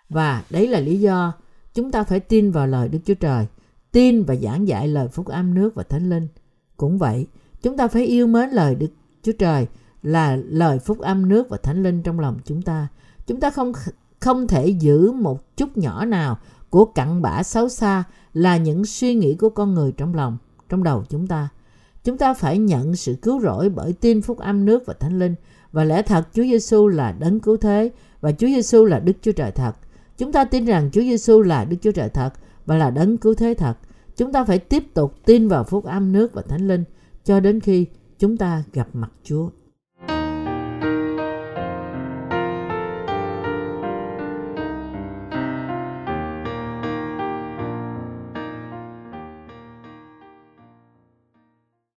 Và đấy là lý do chúng ta phải tin vào lời Đức Chúa Trời, tin và giảng dạy lời phúc âm nước và thánh linh. Cũng vậy, chúng ta phải yêu mến lời Đức Chúa Trời là lời phúc âm nước và thánh linh trong lòng chúng ta. Chúng ta không không thể giữ một chút nhỏ nào của cặn bã xấu xa là những suy nghĩ của con người trong lòng, trong đầu chúng ta. Chúng ta phải nhận sự cứu rỗi bởi tin phúc âm nước và thánh linh và lẽ thật Chúa Giêsu là đấng cứu thế, và Chúa Giêsu là Đức Chúa Trời thật. Chúng ta tin rằng Chúa Giêsu là Đức Chúa Trời thật và là đấng cứu thế thật. Chúng ta phải tiếp tục tin vào phúc âm nước và thánh linh cho đến khi chúng ta gặp mặt Chúa.